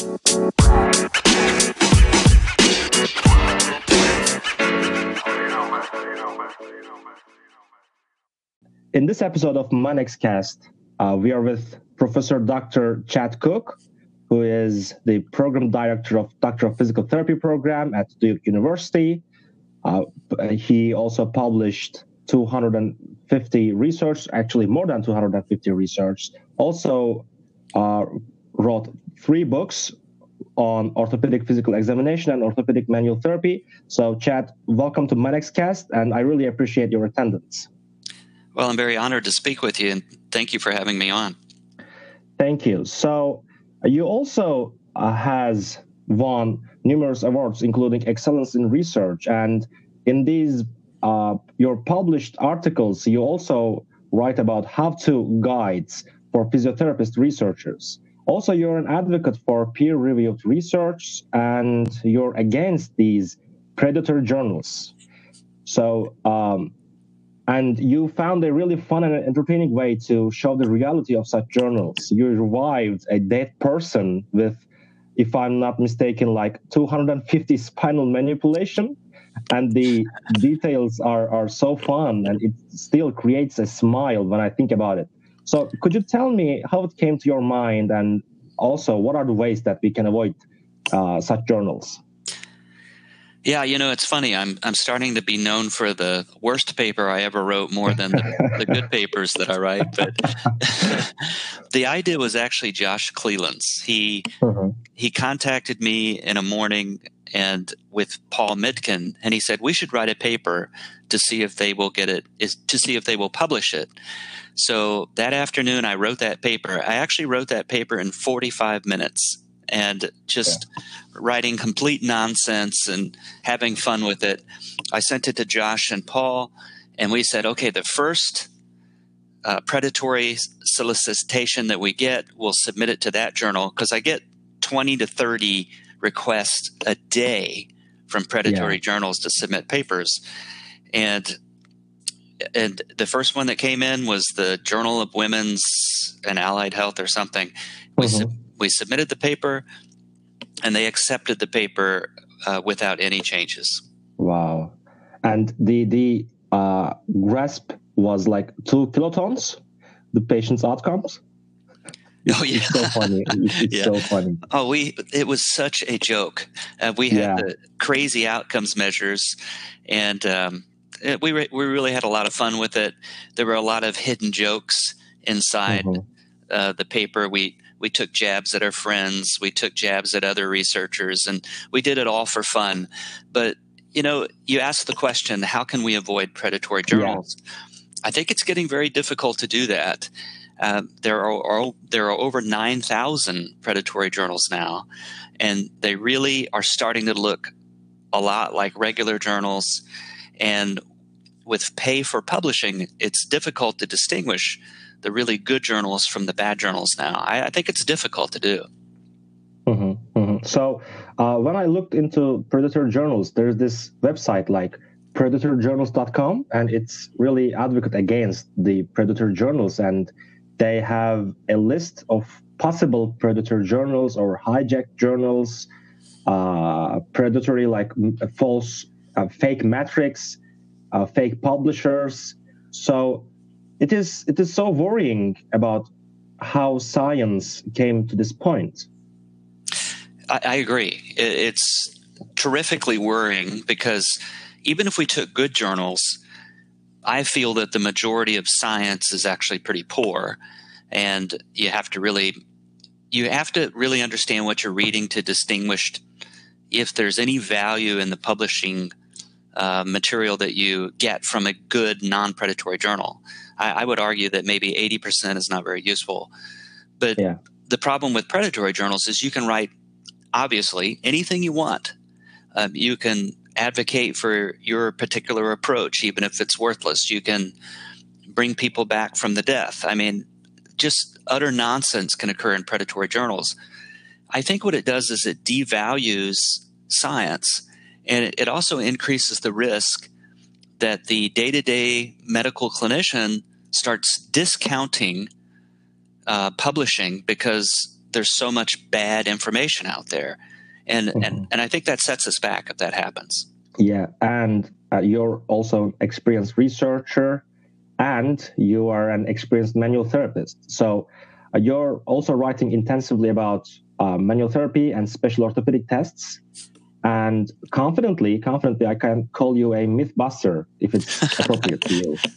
In this episode of ManXcast, uh, we are with Professor Dr. Chad Cook, who is the program director of Doctor of Physical Therapy program at Duke University. Uh, he also published 250 research, actually more than 250 research. Also uh, wrote three books on orthopedic physical examination and orthopedic manual therapy. So, Chad, welcome to ManXcast, and I really appreciate your attendance. Well, I'm very honored to speak with you, and thank you for having me on. Thank you. So, you also uh, has won numerous awards, including Excellence in Research, and in these uh, your published articles, you also write about how-to guides for physiotherapist researchers. Also, you're an advocate for peer-reviewed research, and you're against these predator journals. So, um, and you found a really fun and entertaining way to show the reality of such journals. You revived a dead person with, if I'm not mistaken, like 250 spinal manipulation. And the details are, are so fun and it still creates a smile when I think about it. So, could you tell me how it came to your mind and also what are the ways that we can avoid uh, such journals? Yeah, you know, it's funny. I'm I'm starting to be known for the worst paper I ever wrote more than the, the good papers that I write. But the idea was actually Josh Cleland's. He uh-huh. he contacted me in a morning and with Paul Mintken, and he said we should write a paper to see if they will get it is to see if they will publish it. So that afternoon, I wrote that paper. I actually wrote that paper in 45 minutes and just yeah. writing complete nonsense and having fun with it. I sent it to Josh and Paul, and we said, okay, the first uh, predatory solicitation that we get, we'll submit it to that journal because I get 20 to 30 requests a day from predatory yeah. journals to submit papers. And and the first one that came in was the Journal of Women's and Allied Health or something. We mm-hmm we submitted the paper, and they accepted the paper uh, without any changes. Wow! And the the uh, GRASP was like two kilotons. The patient's outcomes. Oh yeah, it's so funny. It's yeah. so funny. Oh, we it was such a joke. Uh, we had yeah. the crazy outcomes measures, and um, it, we re- we really had a lot of fun with it. There were a lot of hidden jokes inside mm-hmm. uh, the paper. We we took jabs at our friends, we took jabs at other researchers, and we did it all for fun. But you know, you ask the question, how can we avoid predatory journals? Yeah. I think it's getting very difficult to do that. Uh, there are, are, there are over nine thousand predatory journals now, and they really are starting to look a lot like regular journals. And with pay for publishing, it's difficult to distinguish the really good journals from the bad journals now. I, I think it's difficult to do. Mm-hmm, mm-hmm. So uh, when I looked into predator journals, there's this website like predatorjournals.com, and it's really advocate against the predator journals, and they have a list of possible predator journals or hijacked journals, uh, predatory like false, uh, fake metrics, uh, fake publishers. So it is it is so worrying about how science came to this point. I, I agree. It's terrifically worrying because even if we took good journals, I feel that the majority of science is actually pretty poor, and you have to really you have to really understand what you're reading to distinguish if there's any value in the publishing uh, material that you get from a good non-predatory journal. I, I, would argue that maybe 80% is not very useful. But yeah. the problem with predatory journals is you can write, obviously, anything you want. Um, you can advocate for your particular approach, even if it's worthless. You can bring people back from the death. I mean, just utter nonsense can occur in predatory journals. I think what it does is it devalues science and it also increases the risk that the day to day medical clinician starts discounting uh, publishing because there's so much bad information out there. And, mm-hmm. and, and I think that sets us back if that happens. Yeah. And uh, you're also an experienced researcher and you are an experienced manual therapist. So uh, you're also writing intensively about uh, manual therapy and special orthopedic tests. And confidently, confidently, I can call you a mythbuster if it's appropriate to you.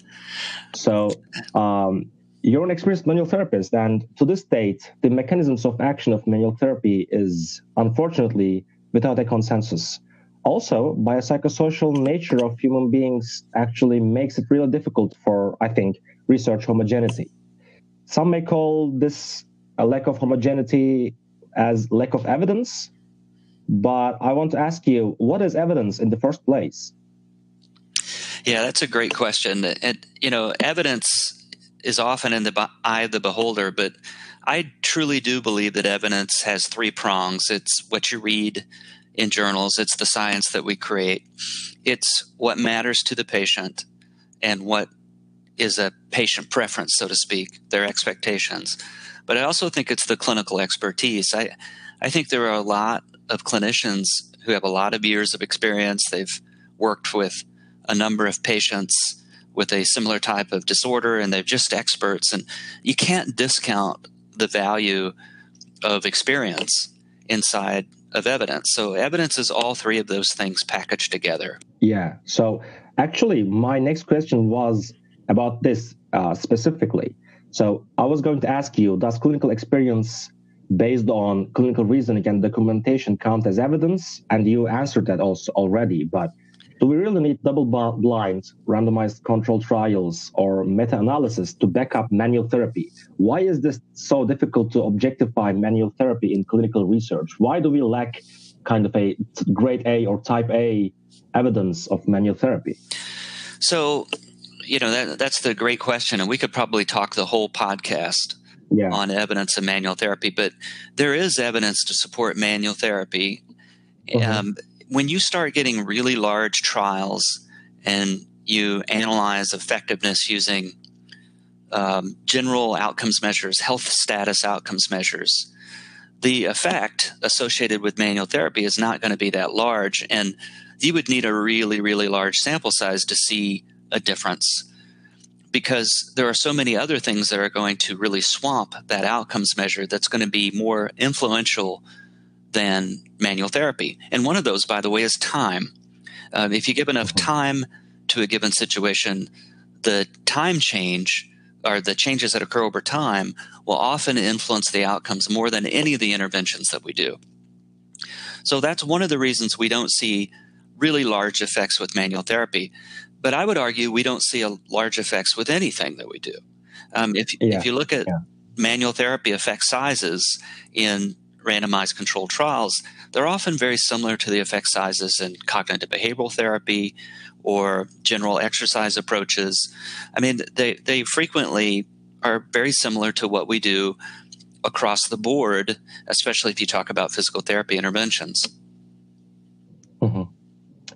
So um, you're an experienced manual therapist, and to this date, the mechanisms of action of manual therapy is unfortunately without a consensus. Also, biopsychosocial nature of human beings actually makes it really difficult for, I think, research homogeneity. Some may call this a lack of homogeneity as lack of evidence, but I want to ask you, what is evidence in the first place? Yeah, that's a great question. And, you know, evidence is often in the eye of the beholder, but I truly do believe that evidence has three prongs. It's what you read in journals, it's the science that we create, it's what matters to the patient, and what is a patient preference, so to speak, their expectations. But I also think it's the clinical expertise. I, I think there are a lot of clinicians who have a lot of years of experience. They've worked with a number of patients with a similar type of disorder, and they're just experts. And you can't discount the value of experience inside of evidence. So, evidence is all three of those things packaged together. Yeah. So, actually, my next question was about this uh, specifically. So, I was going to ask you Does clinical experience based on clinical reasoning and documentation count as evidence? And you answered that also already, but do we really need double blind randomized control trials or meta analysis to back up manual therapy? Why is this so difficult to objectify manual therapy in clinical research? Why do we lack kind of a grade A or type A evidence of manual therapy? So, you know, that, that's the great question. And we could probably talk the whole podcast yeah. on evidence of manual therapy, but there is evidence to support manual therapy. Mm-hmm. Um, when you start getting really large trials and you analyze effectiveness using um, general outcomes measures, health status outcomes measures, the effect associated with manual therapy is not going to be that large. And you would need a really, really large sample size to see a difference because there are so many other things that are going to really swamp that outcomes measure that's going to be more influential than manual therapy. And one of those, by the way, is time. Um, if you give enough mm-hmm. time to a given situation, the time change or the changes that occur over time will often influence the outcomes more than any of the interventions that we do. So that's one of the reasons we don't see really large effects with manual therapy. But I would argue we don't see a large effects with anything that we do. Um, if, yeah. if you look at yeah. manual therapy effect sizes in randomized controlled trials, they're often very similar to the effect sizes in cognitive behavioral therapy or general exercise approaches. I mean, they, they frequently are very similar to what we do across the board, especially if you talk about physical therapy interventions. Mm-hmm.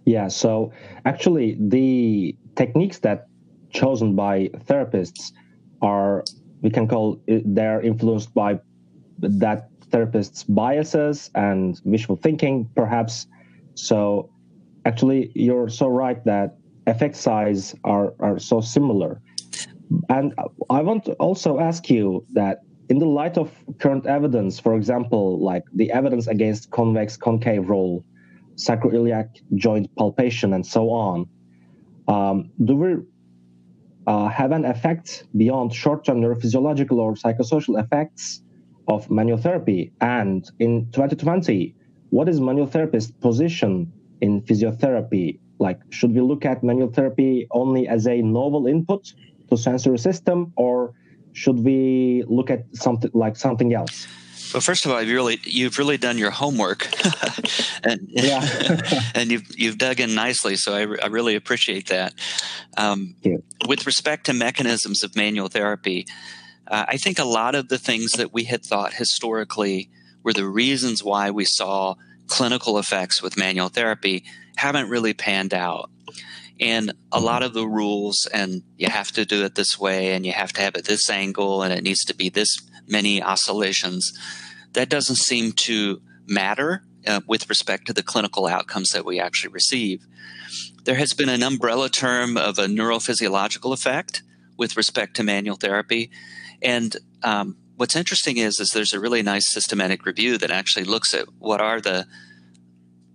Yeah, so actually, the techniques that chosen by therapists are we can call they're influenced by that therapist's biases and wishful thinking, perhaps. So, actually, you're so right that effect size are, are so similar. And I want to also ask you that in the light of current evidence, for example, like the evidence against convex concave roll, sacroiliac joint palpation, and so on, um, do we uh, have an effect beyond short term neurophysiological or psychosocial effects of manual therapy. And in 2020, what is manual therapist position in physiotherapy? Like, should we look at manual therapy only as a novel input to sensory system, or should we look at something like something else? Well, first of all, you've really you've really done your homework, and yeah. and you've you've dug in nicely. So I, I really appreciate that. Um, with respect to mechanisms of manual therapy, uh, I think a lot of the things that we had thought historically were the reasons why we saw clinical effects with manual therapy haven't really panned out. And a lot of the rules, and you have to do it this way, and you have to have it this angle, and it needs to be this many oscillations. that doesn't seem to matter uh, with respect to the clinical outcomes that we actually receive. There has been an umbrella term of a neurophysiological effect with respect to manual therapy. And um, what's interesting is, is there's a really nice systematic review that actually looks at what are the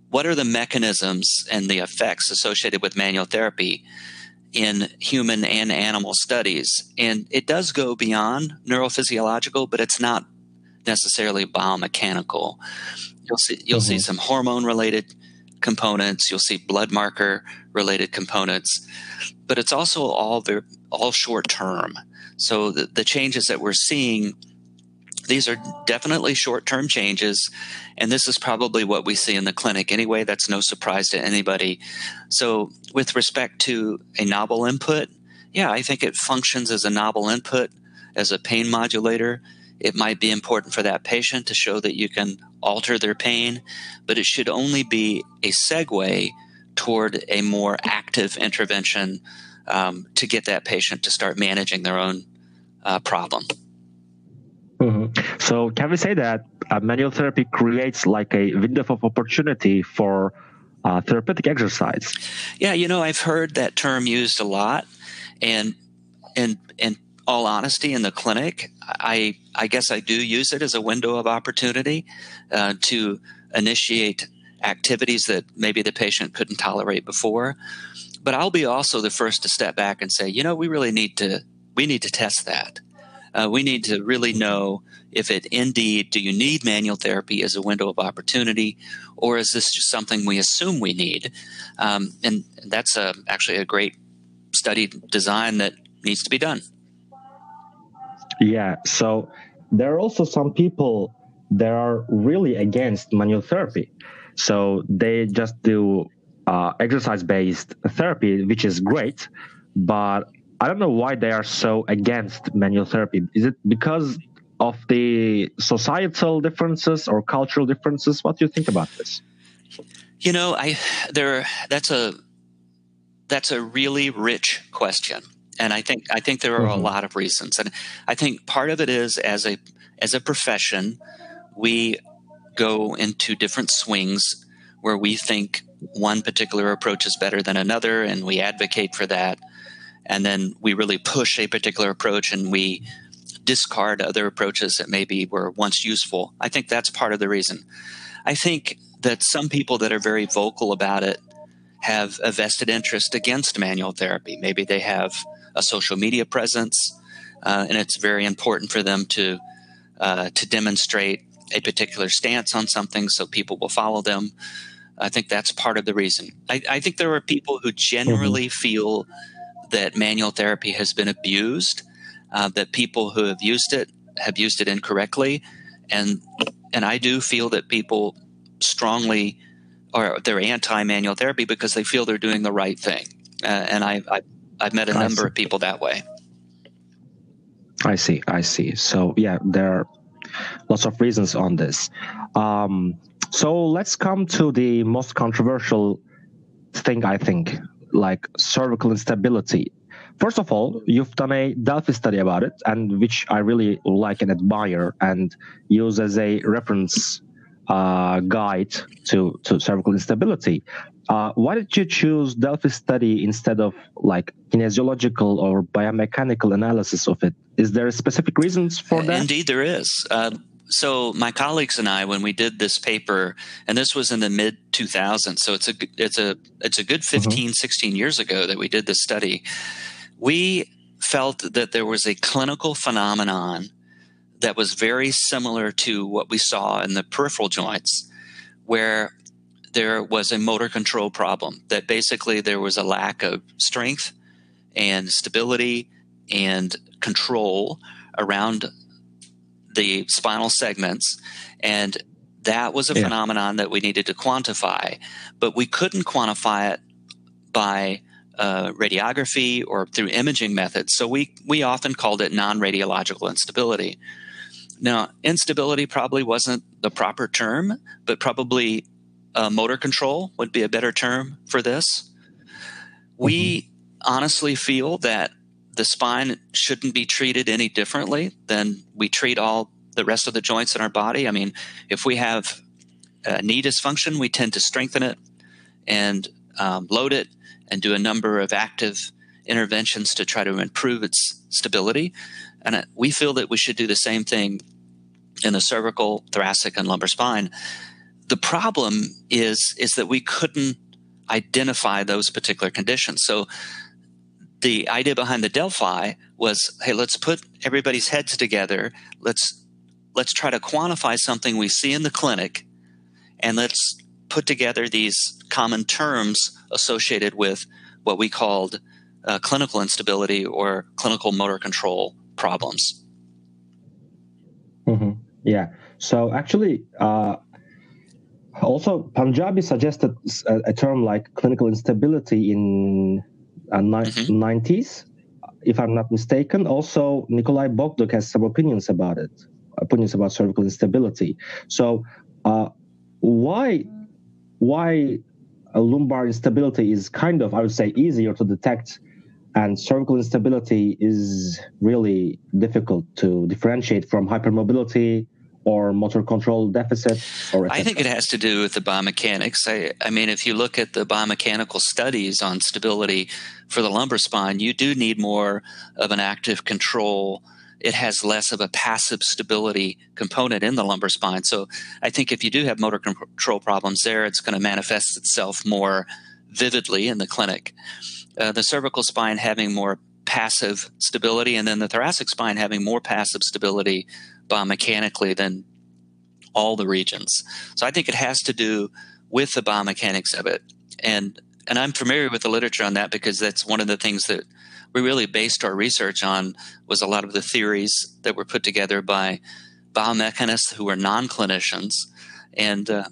what are the mechanisms and the effects associated with manual therapy in human and animal studies. And it does go beyond neurophysiological, but it's not necessarily biomechanical. You'll see you'll mm-hmm. see some hormone related components, you'll see blood marker related components, but it's also all very, all short term. So the, the changes that we're seeing these are definitely short term changes, and this is probably what we see in the clinic anyway. That's no surprise to anybody. So, with respect to a novel input, yeah, I think it functions as a novel input, as a pain modulator. It might be important for that patient to show that you can alter their pain, but it should only be a segue toward a more active intervention um, to get that patient to start managing their own uh, problem. Mm-hmm. So, can we say that uh, manual therapy creates like a window of opportunity for uh, therapeutic exercise? Yeah, you know, I've heard that term used a lot, and and in all honesty, in the clinic, I I guess I do use it as a window of opportunity uh, to initiate activities that maybe the patient couldn't tolerate before. But I'll be also the first to step back and say, you know, we really need to we need to test that. Uh, we need to really know if it indeed do you need manual therapy as a window of opportunity or is this just something we assume we need? Um, and that's a, actually a great study design that needs to be done yeah so there are also some people that are really against manual therapy so they just do uh, exercise based therapy which is great but I don't know why they are so against manual therapy. Is it because of the societal differences or cultural differences? What do you think about this? You know, I there that's a that's a really rich question. And I think I think there are mm-hmm. a lot of reasons. And I think part of it is as a as a profession, we go into different swings where we think one particular approach is better than another and we advocate for that and then we really push a particular approach and we discard other approaches that maybe were once useful. I think that's part of the reason. I think that some people that are very vocal about it have a vested interest against manual therapy. Maybe they have a social media presence, uh, and it's very important for them to uh, to demonstrate a particular stance on something, so people will follow them. I think that's part of the reason. I, I think there are people who generally mm-hmm. feel that manual therapy has been abused, uh, that people who have used it have used it incorrectly, and and I do feel that people strongly are they're anti-manual therapy because they feel they're doing the right thing, uh, and I, I I've met a number of people that way. I see, I see. So yeah, there are lots of reasons on this. Um, so let's come to the most controversial thing I think like cervical instability. First of all, you've done a Delphi study about it, and which I really like and admire, and use as a reference uh, guide to to cervical instability. Uh, why did you choose Delphi study instead of like kinesiological or biomechanical analysis of it? Is there specific reasons for that? Indeed, there is. Uh, so my colleagues and I, when we did this paper, and this was in the mid 2000s, so it's a it's a it's a good mm-hmm. 15, mm-hmm. 16 years ago that we did this study. We felt that there was a clinical phenomenon that was very similar to what we saw in the peripheral joints, where there was a motor control problem. That basically there was a lack of strength and stability and control around the spinal segments and that was a yeah. phenomenon that we needed to quantify but we couldn't quantify it by uh, radiography or through imaging methods so we we often called it non-radiological instability now instability probably wasn't the proper term but probably uh, motor control would be a better term for this we mm-hmm. honestly feel that the spine shouldn't be treated any differently than we treat all the rest of the joints in our body. I mean, if we have a knee dysfunction, we tend to strengthen it and um, load it and do a number of active interventions to try to improve its stability. And uh, we feel that we should do the same thing in the cervical, thoracic, and lumbar spine. The problem is is that we couldn't identify those particular conditions. So the idea behind the Delphi was, hey, let's put everybody's heads together. Let's let's try to quantify something we see in the clinic, and let's put together these common terms associated with what we called uh, clinical instability or clinical motor control problems. Mm-hmm. Yeah. So actually, uh, also Panjabi suggested a, a, term like clinical instability in uh, ni- mm-hmm. 90s, if I'm not mistaken. Also, Nikolai Bogduk has some opinions about it, opinions about cervical instability. So, uh, why why lumbar instability is kind of, I would say, easier to detect and cervical instability is really difficult to differentiate from hypermobility or motor control deficit or I think it has to do with the biomechanics. I, I mean, if you look at the biomechanical studies on stability for the lumbar spine, you do need more of an active control. It has less of a passive stability component in the lumbar spine. So I think if you do have motor control problems there, it's going to manifest itself more vividly in the clinic. Uh, the cervical spine having more passive stability, and then the thoracic spine having more passive stability biomechanically than all the regions. So I think it has to do with the biomechanics of it. And and I'm familiar with the literature on that because that's one of the things that we really based our research on was a lot of the theories that were put together by biomechanists who were non-clinicians and uh,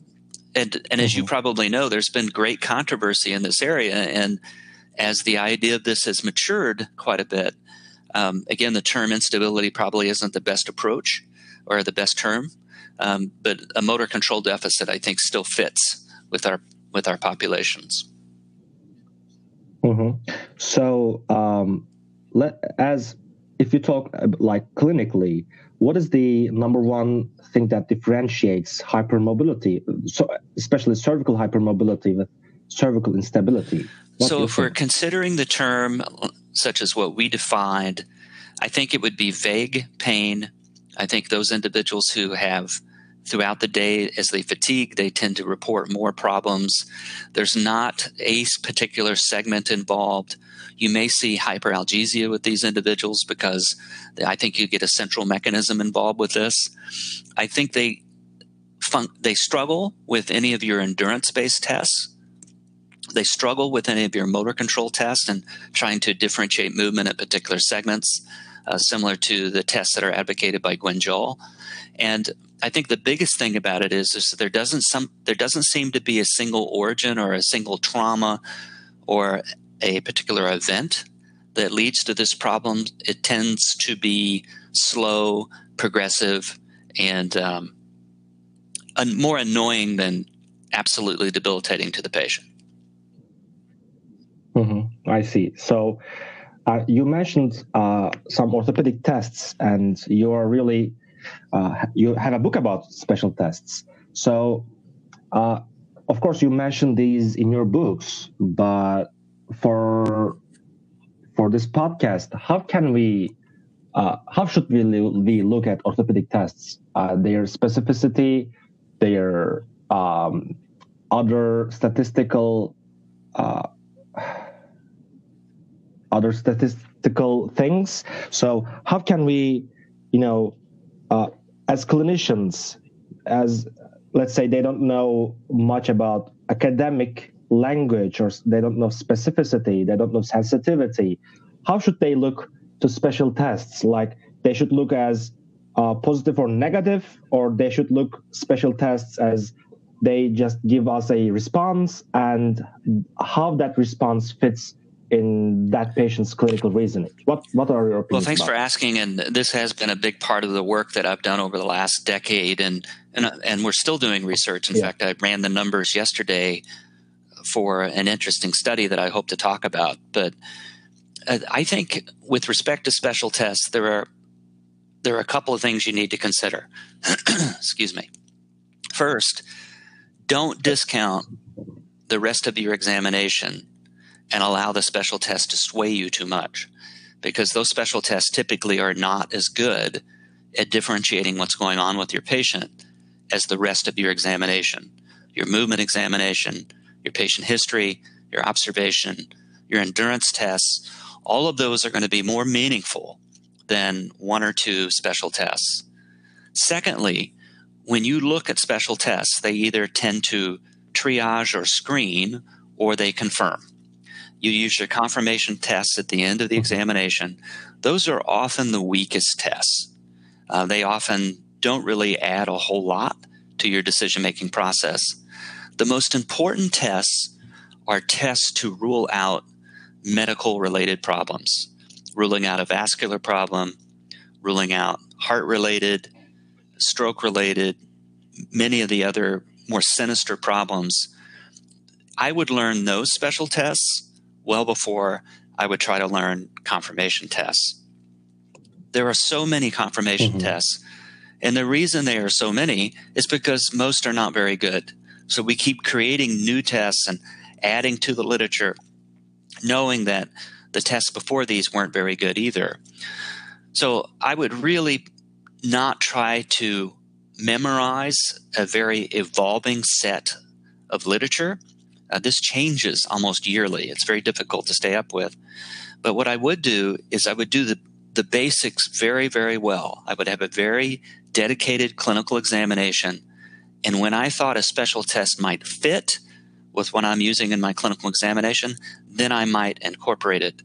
and and as mm-hmm. you probably know there's been great controversy in this area and as the idea of this has matured quite a bit um, again, the term instability probably isn't the best approach or the best term, um, but a motor control deficit, I think, still fits with our with our populations. Mm-hmm. So, um, let as if you talk uh, like clinically, what is the number one thing that differentiates hypermobility, so especially cervical hypermobility with cervical instability? What so, if we're considering the term such as what we defined, I think it would be vague pain. I think those individuals who have throughout the day as they fatigue they tend to report more problems. There's not a particular segment involved. You may see hyperalgesia with these individuals because i think you get a central mechanism involved with this. I think they they struggle with any of your endurance based tests they struggle with any of your motor control tests and trying to differentiate movement at particular segments, uh, similar to the tests that are advocated by Gwen Jull. And I think the biggest thing about it is, is that there doesn't some there doesn't seem to be a single origin or a single trauma or a particular event that leads to this problem. It tends to be slow, progressive, and um, more annoying than absolutely debilitating to the patient. Mm-hmm. I see. So uh, you mentioned uh, some orthopedic tests, and you are really uh, you have a book about special tests. So, uh, of course, you mentioned these in your books, but for for this podcast, how can we? Uh, how should we, we look at orthopedic tests? Uh, their specificity, their um, other statistical other statistical things. So how can we, you know, uh, as clinicians, as let's say they don't know much about academic language or they don't know specificity, they don't know sensitivity. How should they look to special tests? Like they should look as uh, positive or negative, or they should look special tests as they just give us a response and how that response fits in that patient's clinical reasoning. What what are your opinions? Well, thanks about? for asking. And this has been a big part of the work that I've done over the last decade, and and and we're still doing research. In yeah. fact, I ran the numbers yesterday for an interesting study that I hope to talk about. But I think with respect to special tests, there are there are a couple of things you need to consider. Excuse me. First, don't discount the rest of your examination and allow the special test to sway you too much because those special tests typically are not as good at differentiating what's going on with your patient as the rest of your examination. Your movement examination, your patient history, your observation, your endurance tests, all of those are going to be more meaningful than one or two special tests. Secondly, when you look at special tests, they either tend to triage or screen or they confirm. You use your confirmation tests at the end of the examination. Those are often the weakest tests. Uh, they often don't really add a whole lot to your decision making process. The most important tests are tests to rule out medical related problems, ruling out a vascular problem, ruling out heart related, stroke related, many of the other more sinister problems. I would learn those special tests well before I would try to learn confirmation tests. There are so many confirmation mm-hmm. tests, and the reason there are so many is because most are not very good. So we keep creating new tests and adding to the literature, knowing that the tests before these weren't very good either. So I would really not try to memorize a very evolving set of literature. Uh, this changes almost yearly. It's very difficult to stay up with. But what I would do is I would do the, the basics very, very well. I would have a very dedicated clinical examination. And when I thought a special test might fit with what I'm using in my clinical examination, then I might incorporate it.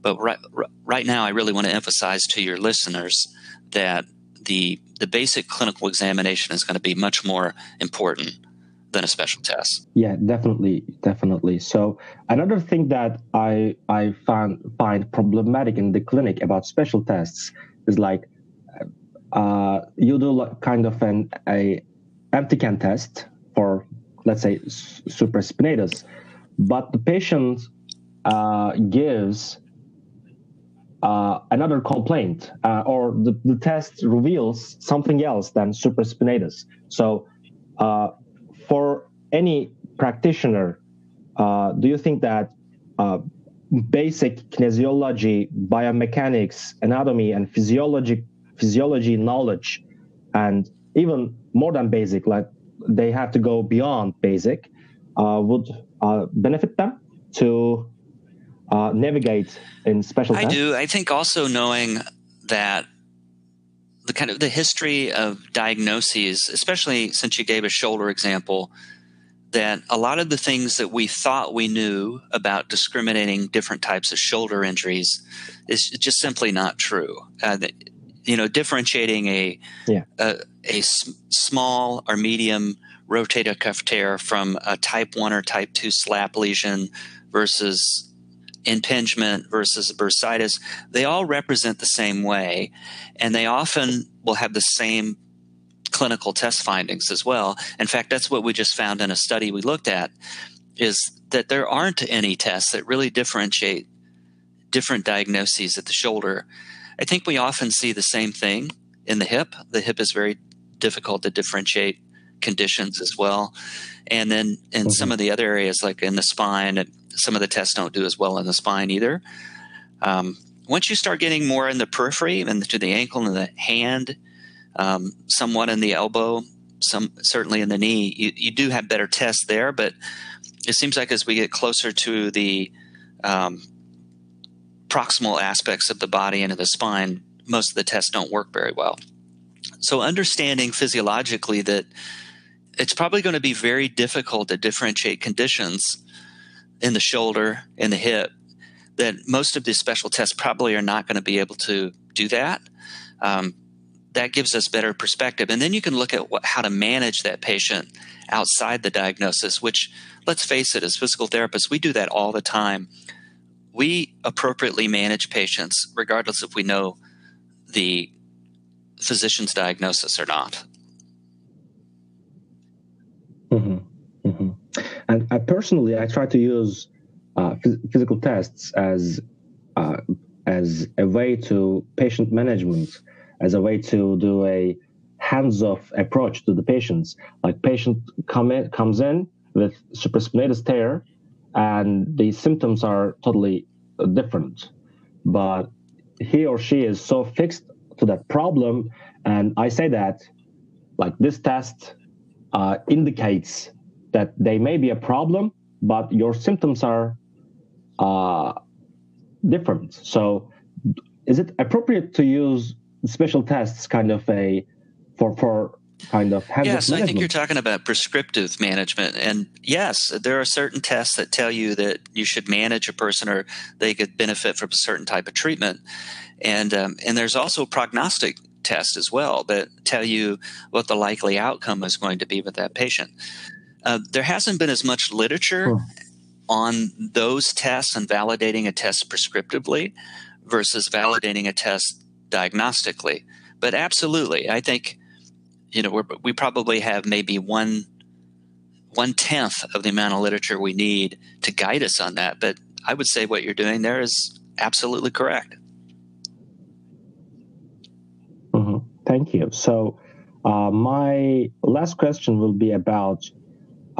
But right, right now, I really want to emphasize to your listeners that the the basic clinical examination is going to be much more important than a special test. Yeah, definitely, definitely. So another thing that I I find find problematic in the clinic about special tests is like uh, you do kind of an a empty can test for let's say supraspinatus, but the patient uh, gives uh, another complaint, uh, or the, the test reveals something else than supraspinatus. So, uh, for any practitioner, uh, do you think that uh, basic kinesiology, biomechanics, anatomy, and physiology, physiology knowledge, and even more than basic, like they have to go beyond basic, uh, would benefit them to uh, navigate in special I do. I think also knowing that the kind of the history of diagnoses, especially since you gave a shoulder example, that a lot of the things that we thought we knew about discriminating different types of shoulder injuries is just simply not true. Uh, you know, differentiating a, yeah. a, a small or medium rotator cuff tear from a type 1 or type 2 slap lesion versus impingement versus bursitis, they all represent the same way, and they often will have the same clinical test findings as well. In fact, that's what we just found in a study we looked at is that there aren't any tests that really differentiate different diagnoses at the shoulder. I think we often see the same thing in the hip. The hip is very difficult to differentiate conditions as well. And then in mm-hmm. some of the other areas, like in the spine, some of the tests don't do as well in the spine either. Um, once you start getting more in the periphery and to the ankle and the hand, um, somewhat in the elbow, some certainly in the knee, you, you do have better tests there. But it seems like as we get closer to the um, proximal aspects of the body and of the spine, most of the tests don't work very well. So understanding physiologically that it's probably going to be very difficult to differentiate conditions in the shoulder, in the hip, that most of these special tests probably are not going to be able to do that. Um, that gives us better perspective. And then you can look at what, how to manage that patient outside the diagnosis, which, let's face it, as physical therapists, we do that all the time. We appropriately manage patients regardless if we know the physician's diagnosis or not. And I personally, I try to use uh, physical tests as uh, as a way to patient management as a way to do a hands-off approach to the patients. Like patient come in, comes in with supraspinatus tear, and the symptoms are totally different, but he or she is so fixed to that problem, and I say that like this test uh, indicates that they may be a problem, but your symptoms are uh, different. So, is it appropriate to use special tests, kind of a for for kind of yes i think you're talking about prescriptive management. And yes there are certain tests that tell you that you should manage a person or they could benefit from a certain type of treatment. And um, and there's also prognostic tests as well that tell you what the likely outcome is going to be with that patient uh, there hasn't been as much literature on those tests and validating a test prescriptively versus validating a test diagnostically but absolutely i think you know we probably have maybe one one tenth of the amount of literature we need to guide us on that. But I would say what you're doing there is absolutely correct. Mm-hmm. Thank you. So, uh, my last question will be about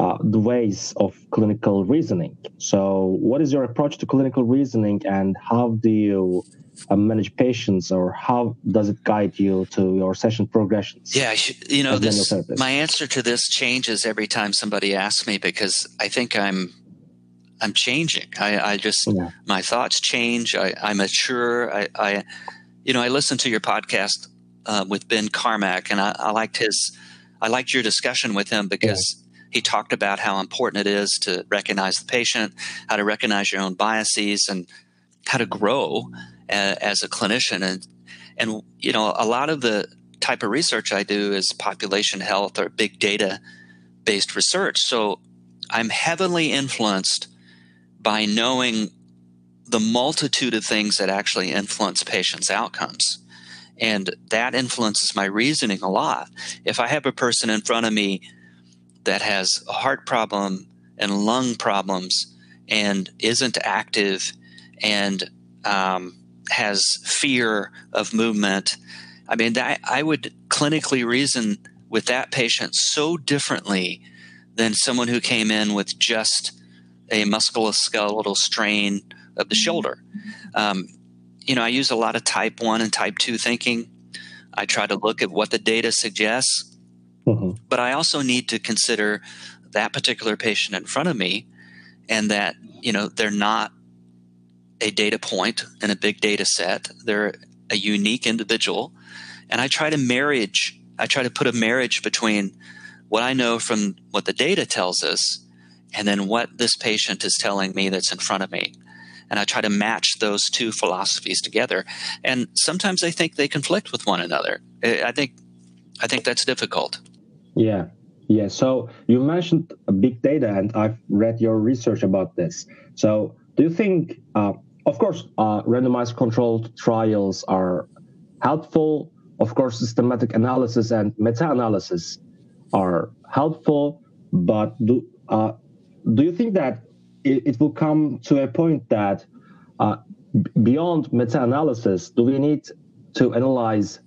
uh, the ways of clinical reasoning. So, what is your approach to clinical reasoning, and how do you uh, manage patients or how does it guide you to your session progressions yeah you know this my answer to this changes every time somebody asks me because i think i'm i'm changing i, I just yeah. my thoughts change i, I mature I, I you know i listened to your podcast uh, with ben cormack and I, I, liked his i liked your discussion with him because. He talked about how important it is to recognize the patient how to recognize your own biases and how to grow uh, as a clinician. And and you know a lot of the type of research I do is population health or big data based research. So I'm heavily influenced by knowing the multitude of things that actually influence patients outcomes. And that influences my reasoning a lot. If I have a person in front of me that has a heart problem and lung problems and isn't active and um, has fear of movement. I mean, that, I would clinically reason with that patient so differently than someone who came in with just a musculoskeletal strain of the shoulder. Um, you know, I use a lot of type 1 and type 2 thinking. I try to look at what the data suggests, mm-hmm. but I also need to consider that particular patient in front of me and that, you know, they're not a data point in a big data set. They're a unique individual. And I try to marriage, I try to put a marriage between what I know from what the data tells us and then what this patient is telling me that's in front of me. And I try to match those two philosophies together. And sometimes I think they conflict with one another. I think I think that's difficult. Yeah. Yeah. So you mentioned big data, and I've read your research about this. So do you think uh, of course, uh, randomized controlled trials are helpful. Of course, systematic analysis and meta-analysis are helpful. But do uh, do you think that it, it, will come to a point that uh, beyond meta-analysis, do we need to analyze,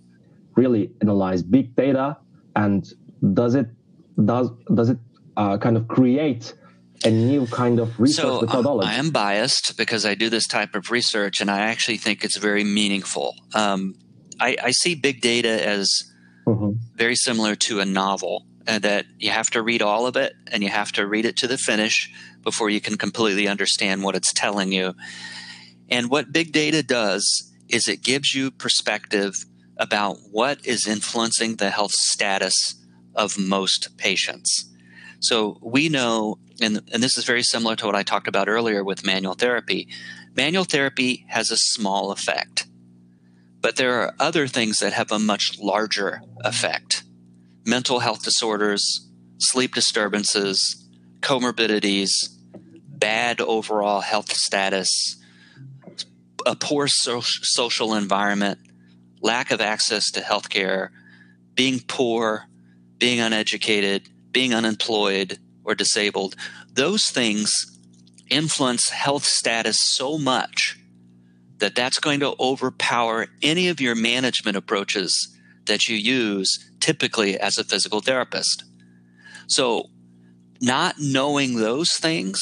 really analyze big data, and does it does does it uh, kind of create a new kind of research so, uh, methodology? I am biased because I do this type of research and I actually think it's very meaningful. Um, I, I, see big data as mm-hmm. very similar to a novel, uh, that you have to read all of it and you have to read it to the finish before you can completely understand what it's telling you. And what big data does is it gives you perspective about what is influencing the health status of most patients. So we know, and, and this is very similar to what I talked about earlier with manual therapy. Manual therapy has a small effect, but there are other things that have a much larger effect mental health disorders, sleep disturbances, comorbidities, bad overall health status, a poor so- social environment, lack of access to healthcare, being poor, being uneducated, being unemployed or disabled, those things influence health status so much that that's going to overpower any of your management approaches that you use typically as a physical therapist. So, not knowing those things,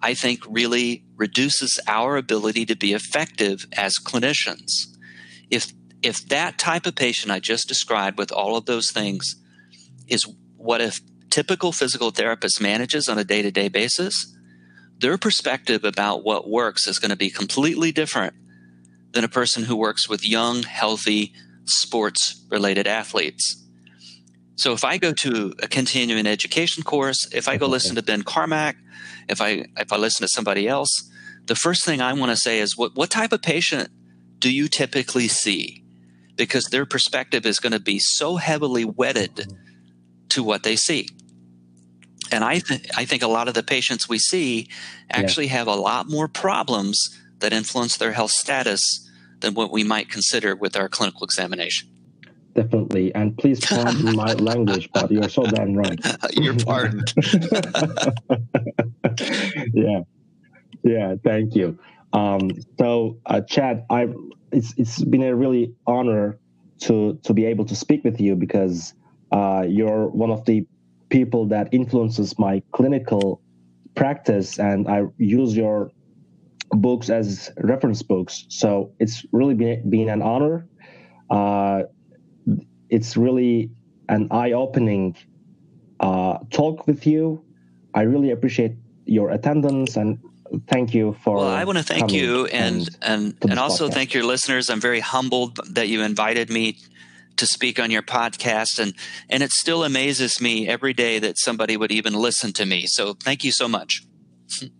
I think, really reduces our ability to be effective as clinicians. If if that type of patient I just described with all of those things is what a typical physical therapist manages on a day-to-day basis, their perspective about what works is going to be completely different than a person who works with young, healthy, sports related athletes. So if I go to a continuing education course, if I go listen to Ben Cormack, if I if I listen to somebody else, the first thing I want to say is what what type of patient do you typically see? Because their perspective is going to be so heavily wedded mm-hmm. To what they see. And I th- I think a lot of the patients we see actually yeah. have a lot more problems that influence their health status than what we might consider with our clinical examination. Definitely. And please pardon my language, but you're so damn right. you're pardoned. yeah. Yeah. Thank you. Um, so, uh, Chad, I it's it's been a really honor to to be able to speak with you because uh, you're one of the people that influences my clinical practice, and I use your books as reference books. So it's really been, been an honor. Uh, it's really an eye-opening uh, talk with you. I really appreciate your attendance and thank you for. Well, I want to thank you and and and, and also podcast. thank your listeners. I'm very humbled that you invited me to speak on your podcast, and and it still amazes me every day that somebody would even listen to me. So thank you so much.